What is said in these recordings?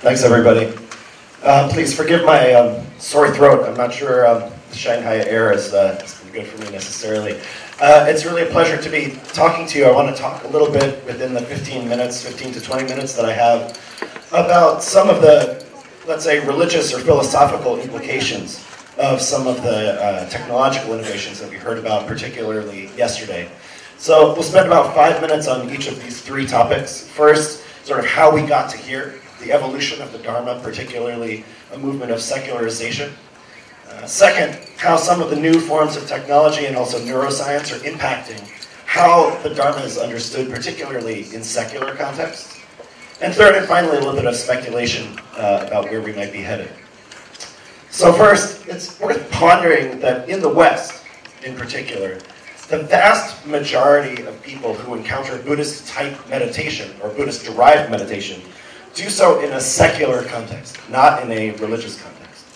Thanks, everybody. Uh, please forgive my um, sore throat. I'm not sure um, the Shanghai air is, uh, good for me necessarily. Uh, it's really a pleasure to be talking to you. I want to talk a little bit within the 15 minutes, 15 to 20 minutes that I have about some of the, let's say, religious or philosophical implications of some of the uh, technological innovations that we heard about, particularly yesterday. So we'll spend about five minutes on each of these three topics. First, sort of how we got to here, the evolution of the Dharma, particularly a movement of secularization. Uh, second, how some of the new forms of technology and also neuroscience are impacting how the Dharma is understood, particularly in secular contexts. And third and finally, a little bit of speculation uh, about where we might be headed. So first, it's worth pondering that in the West, in particular, the vast majority of people who encounter Buddhist type meditation or Buddhist derived meditation do so in a secular context, not in a religious context.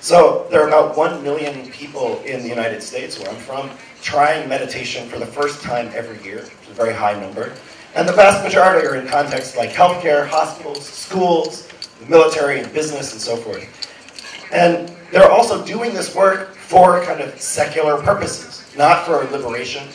So there are about 1 million people in the United States, where I'm from, trying meditation for the first time every year, which is a very high number. And the vast majority are in contexts like healthcare, hospitals, schools, the military, and business, and so forth. And they're also doing this work for kind of secular purposes, not for liberation,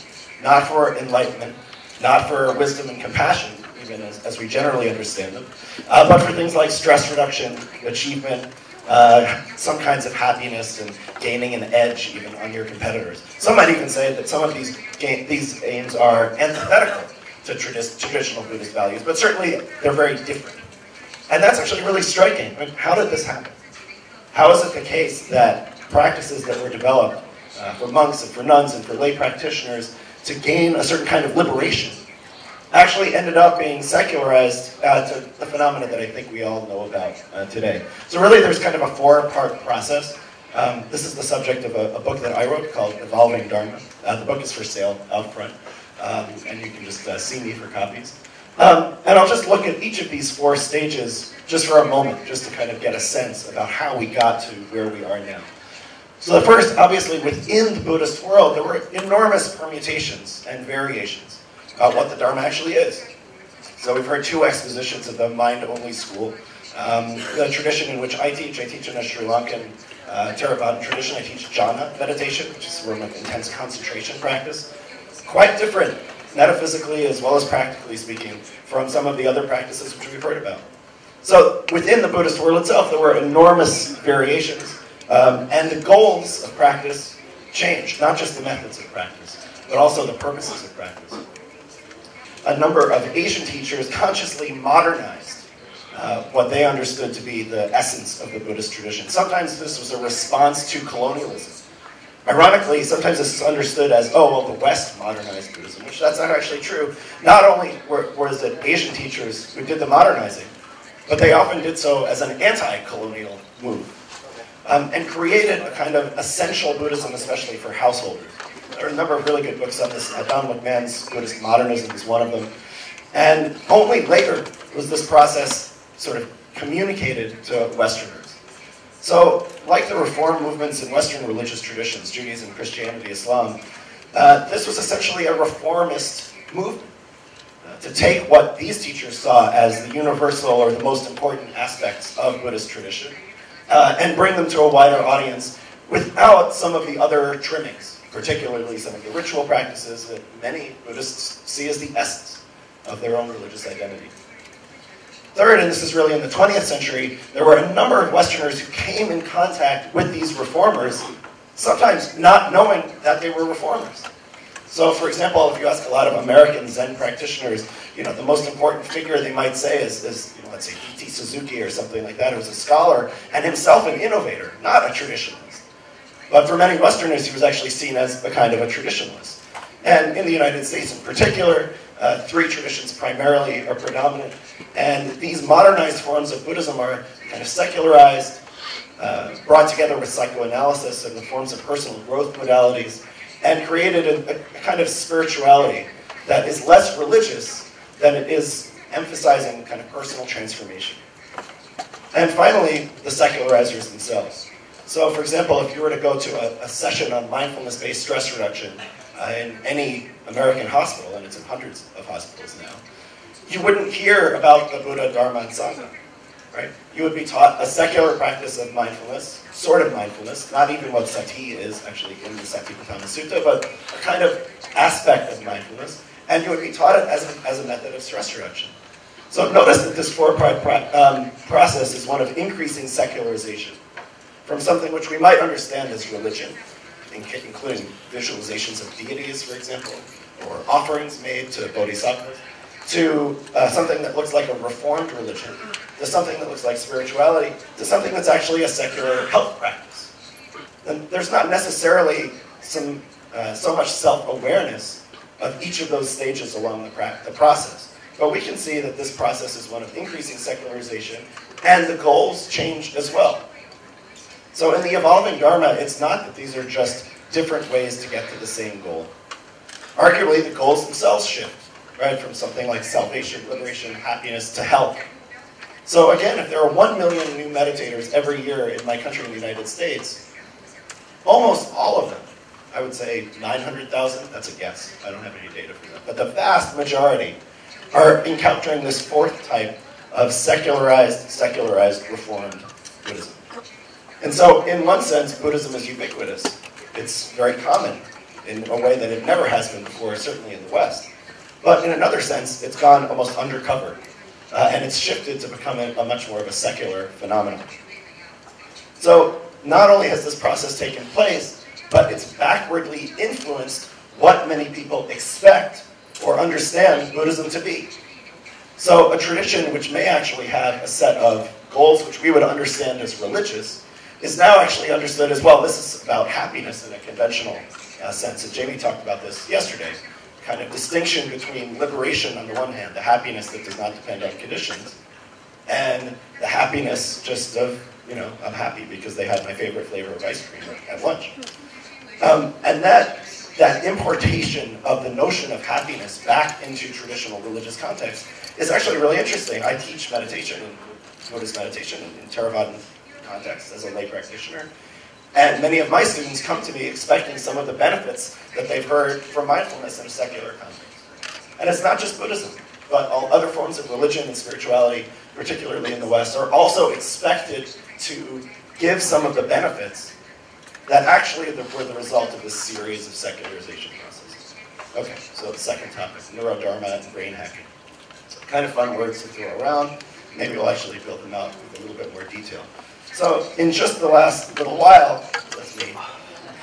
not for enlightenment, not for wisdom and compassion, as, as we generally understand them, uh, but for things like stress reduction, achievement, uh, some kinds of happiness and gaining an edge even on your competitors. Some might even say that some of these, these aims are antithetical to tradi- traditional Buddhist values, but certainly they're very different. And that's actually really striking. I mean, how did this happen? How is it the case that practices that were developed uh, for monks and for nuns and for lay practitioners to gain a certain kind of liberation actually ended up being secularized uh, to the phenomena that I think we all know about uh, today. So really there's kind of a four-part process. Um, this is the subject of a, a, book that I wrote called Evolving Dharma. Uh, the book is for sale out front, um, and you can just uh, see me for copies. Um, and I'll just look at each of these four stages just for a moment, just to kind of get a sense about how we got to where we are now. So the first, obviously, within the Buddhist world, there were enormous permutations and variations about what the Dharma actually is. So we've heard two expositions of the mind-only school. Um, the tradition in which I teach, I teach in a Sri Lankan uh, Theravadan tradition. I teach jhana meditation, which is a form of intense concentration practice. Quite different, metaphysically as well as practically speaking, from some of the other practices which we've heard about. So within the Buddhist world itself, there were enormous variations, um, and the goals of practice changed, not just the methods of practice, but also the purposes of practice. A number of Asian teachers consciously modernized uh, what they understood to be the essence of the Buddhist tradition. Sometimes this was a response to colonialism. Ironically, sometimes this is understood as, oh, well, the West modernized Buddhism, which that's not actually true. Not only were, was it Asian teachers who did the modernizing, but they often did so as an anti-colonial move um, and created a kind of essential Buddhism, especially for householders. There are a number of really good books on this. Uh, Don McMahan's Buddhist Modernism is one of them. And only later was this process sort of communicated to Westerners. So, like the reform movements in Western religious traditions, Judaism, Christianity, Islam, uh, this was essentially a reformist movement to take what these teachers saw as the universal or the most important aspects of Buddhist tradition uh, and bring them to a wider audience without some of the other trimmings, particularly some of the ritual practices that many Buddhists see as the essence of their own religious identity. Third, and this is really in the 20th century, there were a number of Westerners who came in contact with these reformers, sometimes not knowing that they were reformers. So, for example, if you ask a lot of American Zen practitioners, you know, the most important figure they might say is, is you know, let's say D.T. Suzuki or something like that, who's a scholar and himself an innovator, not a traditionalist. But for many Westerners, he was actually seen as a kind of a traditionalist. And in the United States in particular, uh, three traditions primarily are predominant. And these modernized forms of Buddhism are kind of secularized, uh, brought together with psychoanalysis and the forms of personal growth modalities and created a, a kind of spirituality that is less religious than it is emphasizing kind of personal transformation. And finally, the secularizers themselves. So, for example, if you were to go to a, a session on mindfulness based stress reduction uh, in any American hospital, and it's in hundreds of hospitals now, you wouldn't hear about the Buddha, Dharma, and Sangha. right? You would be taught a secular practice of mindfulness, sort of mindfulness, not even what sati is actually in the Satipatthana Sutta, but a kind of aspect of mindfulness, and you would be taught it as a, as a method of stress reduction. So notice that this four-part um, process is one of increasing secularization from something which we might understand as religion, including visualizations of deities, for example, or offerings made to bodhisattvas, to uh, something that looks like a reformed religion, to something that looks like spirituality, to something that's actually a secular health practice. And there's not necessarily some, uh, so much self-awareness of each of those stages along the, the process. But we can see that this process is one of increasing secularization, and the goals change as well. So in the evolving Dharma, it's not that these are just different ways to get to the same goal. Arguably, the goals themselves shift, right, from something like salvation, liberation, happiness to health. So again, if there are 1 million new meditators every year in my country, in the United States, almost all of them, I would say 900,000, that's a guess, I don't have any data for that, but the vast majority are encountering this fourth type of secularized, secularized, reformed Buddhism. And so, in one sense, Buddhism is ubiquitous. It's very common in a way that it never has been before, certainly in the West. But in another sense, it's gone almost undercover, uh, and it's shifted to become a, a much more of a secular phenomenon. So not only has this process taken place, but it's backwardly influenced what many people expect or understand Buddhism to be. So a tradition which may actually have a set of goals which we would understand as religious is now actually understood as well. This is about happiness in a conventional uh, sense. And Jamie talked about this yesterday. Kind of distinction between liberation on the one hand, the happiness that does not depend on conditions, and the happiness just of, you know, I'm happy because they had my favorite flavor of ice cream at lunch. Um, and that, that importation of the notion of happiness back into traditional religious context is actually really interesting. I teach meditation, Buddhist meditation in Theravadan context as a lay practitioner. And many of my students come to me expecting some of the benefits that they've heard from mindfulness in a secular context. And it's not just Buddhism, but all other forms of religion and spirituality, particularly in the West, are also expected to give some of the benefits that actually were the result of this series of secularization processes. Okay, so the second topic, neurodharma and brain hacking. Kind of fun words to throw around. Maybe we'll actually build them out with a little detail. So in just the last little while, that's me,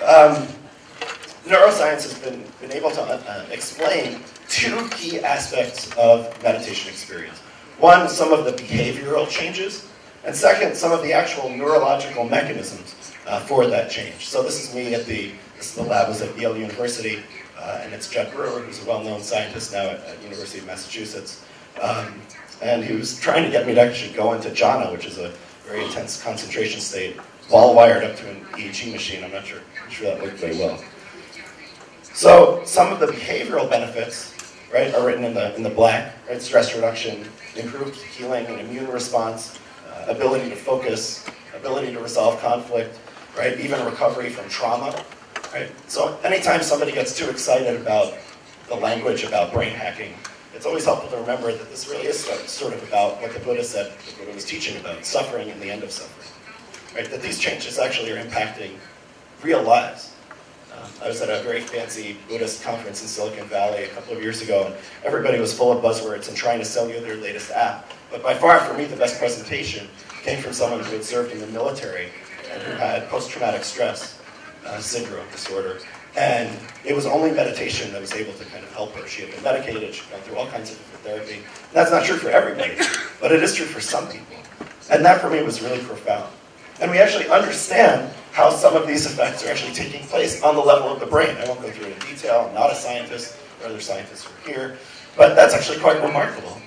um, neuroscience has been, been able to uh, explain two key aspects of meditation experience. One, some of the behavioral changes, and second, some of the actual neurological mechanisms uh, for that change. So this is me at the, this is the lab was at Yale University, uh, and it's Jud Brewer, who's a well-known scientist now at, at University of Massachusetts. Um, and he was trying to get me to actually go into jhana, which is a very intense concentration state, all wired up to an EEG machine. I'm not sure, I'm sure that worked very well. So some of the behavioral benefits, right, are written in the in the black. Right, stress reduction, improved healing and immune response, uh, ability to focus, ability to resolve conflict, right, even recovery from trauma. Right. So anytime somebody gets too excited about the language about brain hacking, it's always helpful to remember that this really is sort of about what the Buddha said, the Buddha was teaching about, suffering and the end of suffering. Right? That these changes actually are impacting real lives. Um, I was at a very fancy Buddhist conference in Silicon Valley a couple of years ago, and everybody was full of buzzwords and trying to sell you their latest app. But by far, for me, the best presentation came from someone who had served in the military and who had post-traumatic stress uh, syndrome disorder. And it was only meditation that was able to kind of help her. She had been medicated, she'd gone through all kinds of different therapy. And that's not true for everybody, but it is true for some people. And that for me was really profound. And we actually understand how some of these effects are actually taking place on the level of the brain. I won't go through it in detail, I'm not a scientist, are other scientists are here, but that's actually quite remarkable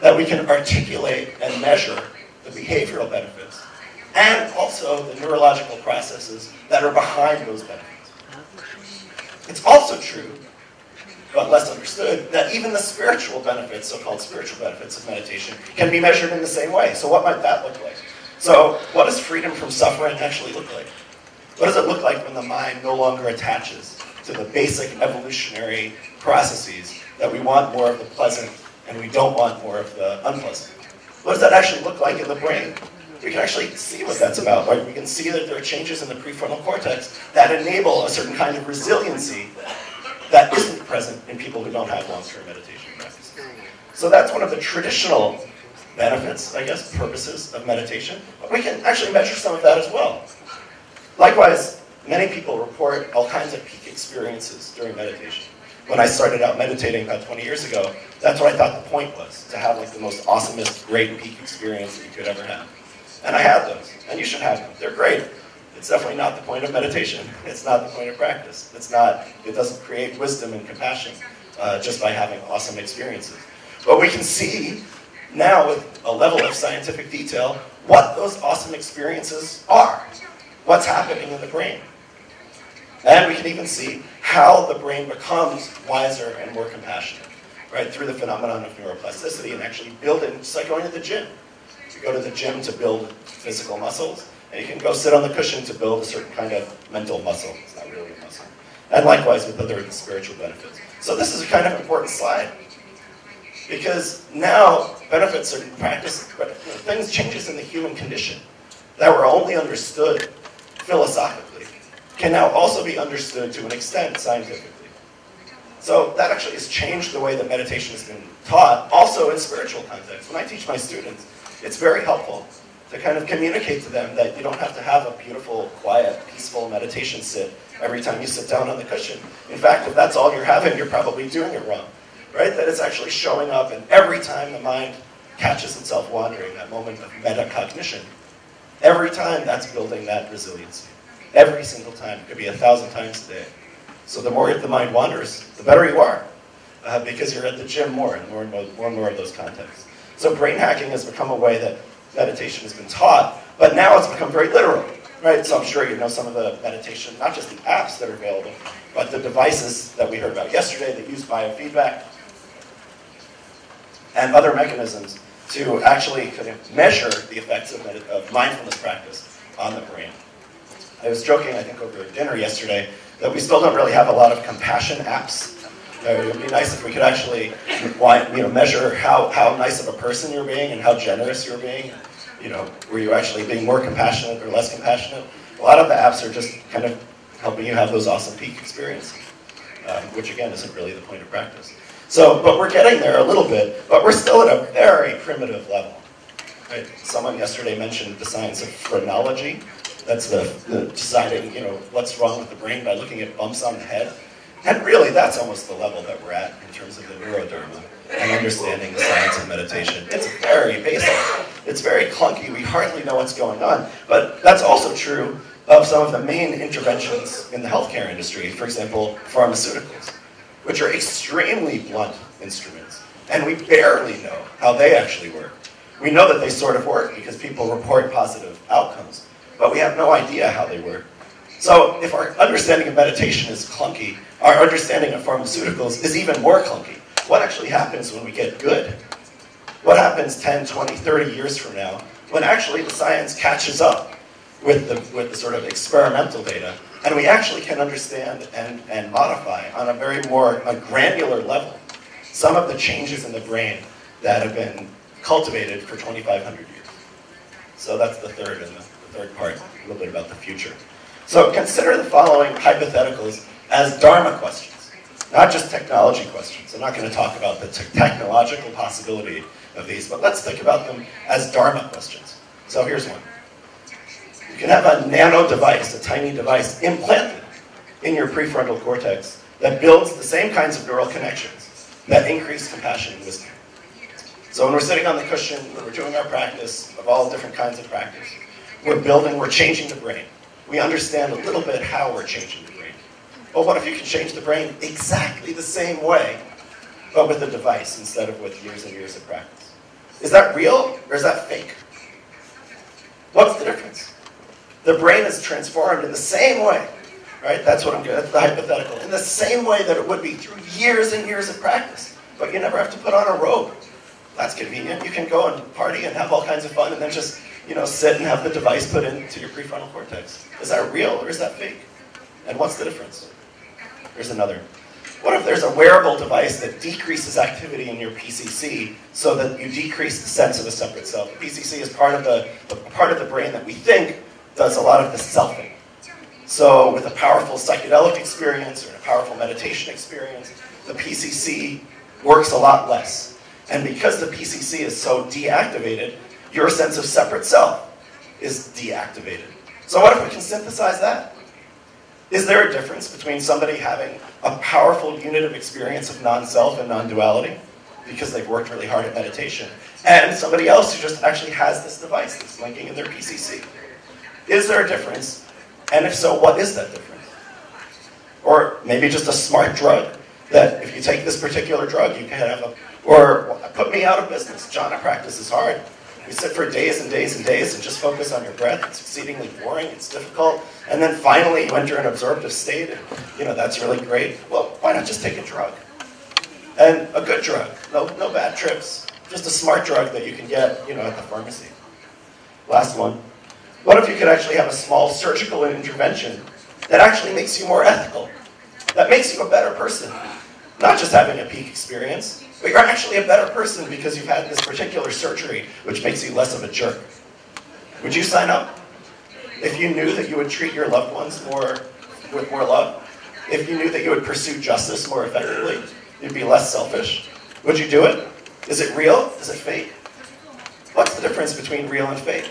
that we can articulate and measure the behavioral benefits and also the neurological processes that are behind those benefits. It's also true, but less understood, that even the spiritual benefits, so-called spiritual benefits of meditation, can be measured in the same way. So what might that look like? So what does freedom from suffering actually look like? What does it look like when the mind no longer attaches to the basic evolutionary processes that we want more of the pleasant and we don't want more of the unpleasant? What does that actually look like in the brain? We can actually see what that's about. Right? We can see that there are changes in the prefrontal cortex that enable a certain kind of resiliency that isn't present in people who don't have long-term meditation practices. So that's one of the traditional benefits, I guess, purposes of meditation. But we can actually measure some of that as well. Likewise, many people report all kinds of peak experiences during meditation. When I started out meditating about 20 years ago, that's what I thought the point was, to have like the most awesomest, great peak experience that you could ever have. And I had those, and you should have them. They're great. It's definitely not the point of meditation. It's not the point of practice. It's not, it doesn't create wisdom and compassion uh, just by having awesome experiences. But we can see now with a level of scientific detail what those awesome experiences are. What's happening in the brain. And we can even see how the brain becomes wiser and more compassionate, right, through the phenomenon of neuroplasticity and actually building, just like going to the gym. Go to the gym to build physical muscles, and you can go sit on the cushion to build a certain kind of mental muscle. It's not really a muscle. And likewise with other spiritual benefits. So this is a kind of important slide. Because now benefits are practiced, things changes in the human condition that were only understood philosophically can now also be understood to an extent scientifically. So that actually has changed the way that meditation has been taught, also in spiritual context. When I teach my students, it's very helpful to kind of communicate to them that you don't have to have a beautiful, quiet, peaceful meditation sit every time you sit down on the cushion. In fact, if that's all you're having, you're probably doing it wrong, right? That it's actually showing up, and every time the mind catches itself wandering, that moment of metacognition, every time that's building that resiliency. Every single time. It could be a thousand times a day. So the more the mind wanders, the better you are, uh, because you're at the gym more and more and more, more and more of those contexts. So brain hacking has become a way that meditation has been taught, but now it's become very literal, right? So I'm sure you know some of the meditation, not just the apps that are available, but the devices that we heard about yesterday that use biofeedback and other mechanisms to actually kind of measure the effects of, of mindfulness practice on the brain. I was joking, I think, over dinner yesterday, that we still don't really have a lot of compassion apps. It would be nice if we could actually you know, measure how, how nice of a person you're being and how generous you're being. You know, were you actually being more compassionate or less compassionate? A lot of the apps are just kind of helping you have those awesome peak experiences, um, which again isn't really the point of practice. So, but we're getting there a little bit, but we're still at a very primitive level. Right? Someone yesterday mentioned the science of phrenology. That's the, the deciding, you know, what's wrong with the brain by looking at bumps on the head. And really, that's almost the level that we're at in terms of the neurodharma and understanding the science of meditation. It's very basic. It's very clunky. We hardly know what's going on. But that's also true of some of the main interventions in the healthcare industry, for example, pharmaceuticals, which are extremely blunt instruments. And we barely know how they actually work. We know that they sort of work because people report positive outcomes, but we have no idea how they work. So if our understanding of meditation is clunky, our understanding of pharmaceuticals is even more clunky. What actually happens when we get good? What happens 10, 20, 30 years from now when actually the science catches up with the, with the sort of experimental data and we actually can understand and, and modify on a very more a granular level some of the changes in the brain that have been cultivated for 2,500 years. So that's the third and the, the third part, a little bit about the future. So consider the following hypotheticals as Dharma questions, not just technology questions. I'm not going to talk about the technological possibility of these, but let's think about them as Dharma questions. So here's one. You can have a nano device, a tiny device, implanted in your prefrontal cortex that builds the same kinds of neural connections that increase compassion and wisdom. So when we're sitting on the cushion, when we're doing our practice of all different kinds of practice, we're building, we're changing the brain. We understand a little bit how we're changing the brain. But what if you can change the brain exactly the same way, but with a device instead of with years and years of practice? Is that real or is that fake? What's the difference? The brain is transformed in the same way, right? That's what I'm good. That's the hypothetical. In the same way that it would be through years and years of practice. But you never have to put on a robe that's convenient. You can go and party and have all kinds of fun and then just, you know, sit and have the device put into your prefrontal cortex. Is that real or is that fake? And what's the difference? Here's another. What if there's a wearable device that decreases activity in your PCC so that you decrease the sense of a separate self? PCC is part of the, the part of the brain that we think does a lot of the selfing. So with a powerful psychedelic experience or a powerful meditation experience, the PCC works a lot less. And because the PCC is so deactivated, your sense of separate self is deactivated. So what if we can synthesize that? Is there a difference between somebody having a powerful unitive experience of non-self and non-duality, because they've worked really hard at meditation, and somebody else who just actually has this device that's linking in their PCC? Is there a difference? And if so, what is that difference? Or maybe just a smart drug that if you take this particular drug, you can have a, or put me out of business. Jhana practice is hard. You sit for days and days and days and just focus on your breath. It's exceedingly boring. It's difficult. And then finally, you enter an absorptive state, and you know that's really great. Well, why not just take a drug? And a good drug, no, no bad trips. Just a smart drug that you can get, you know, at the pharmacy. Last one. What if you could actually have a small surgical intervention that actually makes you more ethical? That makes you a better person. Not just having a peak experience, but you're actually a better person because you've had this particular surgery, which makes you less of a jerk. Would you sign up? If you knew that you would treat your loved ones more with more love, if you knew that you would pursue justice more effectively, you'd be less selfish. Would you do it? Is it real? Is it fake? What's the difference between real and fake?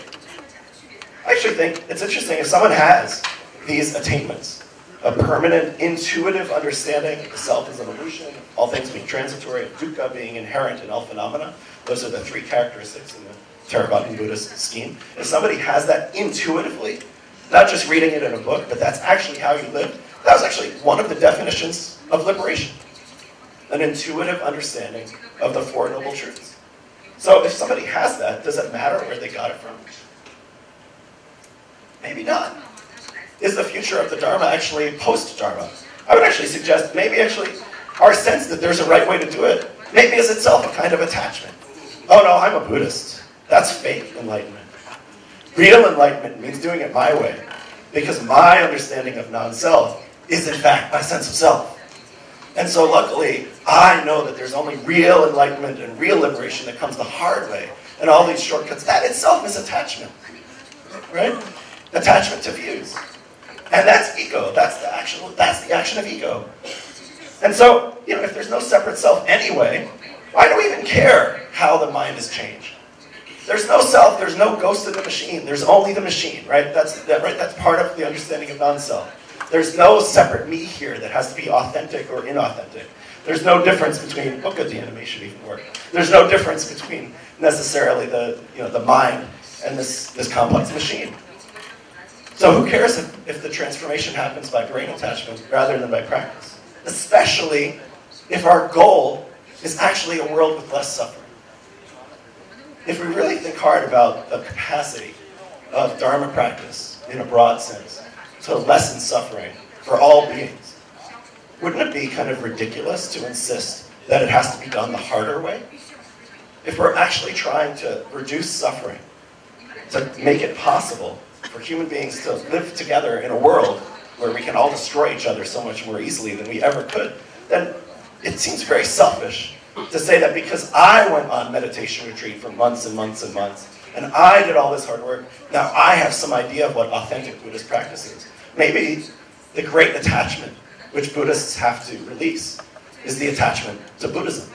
I actually think it's interesting if someone has these attainments, a permanent, intuitive understanding of self as an illusion, all things being transitory, dukkha being inherent in all phenomena. Those are the three characteristics in the Theravadan Buddhist scheme. If somebody has that intuitively, not just reading it in a book, but that's actually how you live, that was actually one of the definitions of liberation. An intuitive understanding of the Four Noble Truths. So if somebody has that, does it matter where they got it from? Maybe not. Is the future of the Dharma actually post-Dharma? I would actually suggest maybe actually our sense that there's a right way to do it maybe is itself a kind of attachment. Oh no, I'm a Buddhist. That's fake enlightenment. Real enlightenment means doing it my way, because my understanding of non-self is in fact my sense of self. And so luckily, I know that there's only real enlightenment and real liberation that comes the hard way. And all these shortcuts, that itself is attachment. Right? attachment to views. And that's ego. That's the actual that's the action of ego. And so, you know, if there's no separate self anyway, why do we even care how the mind is changed? There's no self, there's no ghost in the machine, there's only the machine, right? That's that, right, that's part of the understanding of non-self. There's no separate me here that has to be authentic or inauthentic. There's no difference between oh, look at the animation even work. There's no difference between necessarily the you know the mind and this, this complex machine. So who cares if, if the transformation happens by brain attachment rather than by practice? Especially if our goal is actually a world with less suffering. If we really think hard about the capacity of Dharma practice in a broad sense to lessen suffering for all beings, wouldn't it be kind of ridiculous to insist that it has to be done the harder way? If we're actually trying to reduce suffering, to make it possible for human beings to live together in a world where we can all destroy each other so much more easily than we ever could, then it seems very selfish to say that because I went on meditation retreat for months and months and months, and I did all this hard work, now I have some idea of what authentic Buddhist practice is. Maybe the great attachment which Buddhists have to release is the attachment to Buddhism.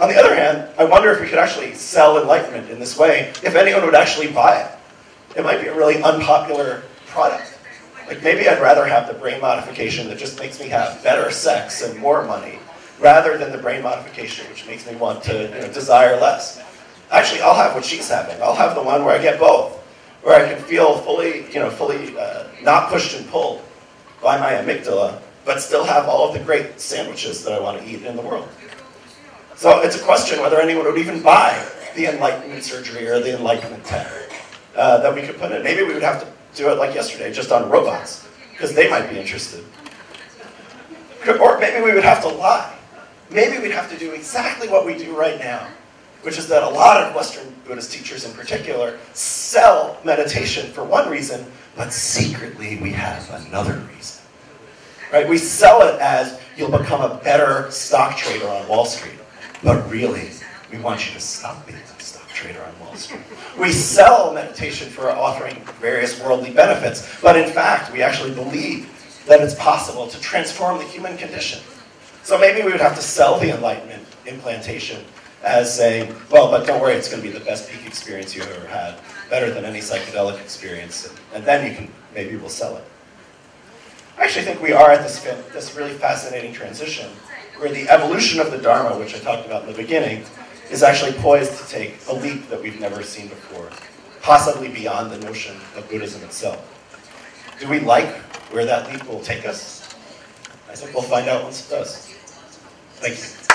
On the other hand, I wonder if we could actually sell enlightenment in this way, if anyone would actually buy it it might be a really unpopular product. Like maybe I'd rather have the brain modification that just makes me have better sex and more money, rather than the brain modification which makes me want to you know, desire less. Actually, I'll have what she's having. I'll have the one where I get both, where I can feel fully, you know, fully uh, not pushed and pulled by my amygdala, but still have all of the great sandwiches that I want to eat in the world. So it's a question whether anyone would even buy the enlightenment surgery or the enlightenment tech uh, that we could put in. Maybe we would have to do it like yesterday, just on robots, because they might be interested. Or maybe we would have to lie. Maybe we'd have to do exactly what we do right now, which is that a lot of Western Buddhist teachers in particular sell meditation for one reason, but secretly we have another reason. Right? We sell it as you'll become a better stock trader on Wall Street. But really, we want you to stop being trader on Wall Street. We sell meditation for offering various worldly benefits, but in fact, we actually believe that it's possible to transform the human condition. So maybe we would have to sell the Enlightenment implantation as saying, well, but don't worry, it's going to be the best peak experience you've ever had, better than any psychedelic experience, and then you can, maybe we'll sell it. I actually think we are at this, this really fascinating transition where the evolution of the Dharma, which I talked about in the beginning, is actually poised to take a leap that we've never seen before, possibly beyond the notion of Buddhism itself. Do we like where that leap will take us? I think we'll find out once it does. Thank you.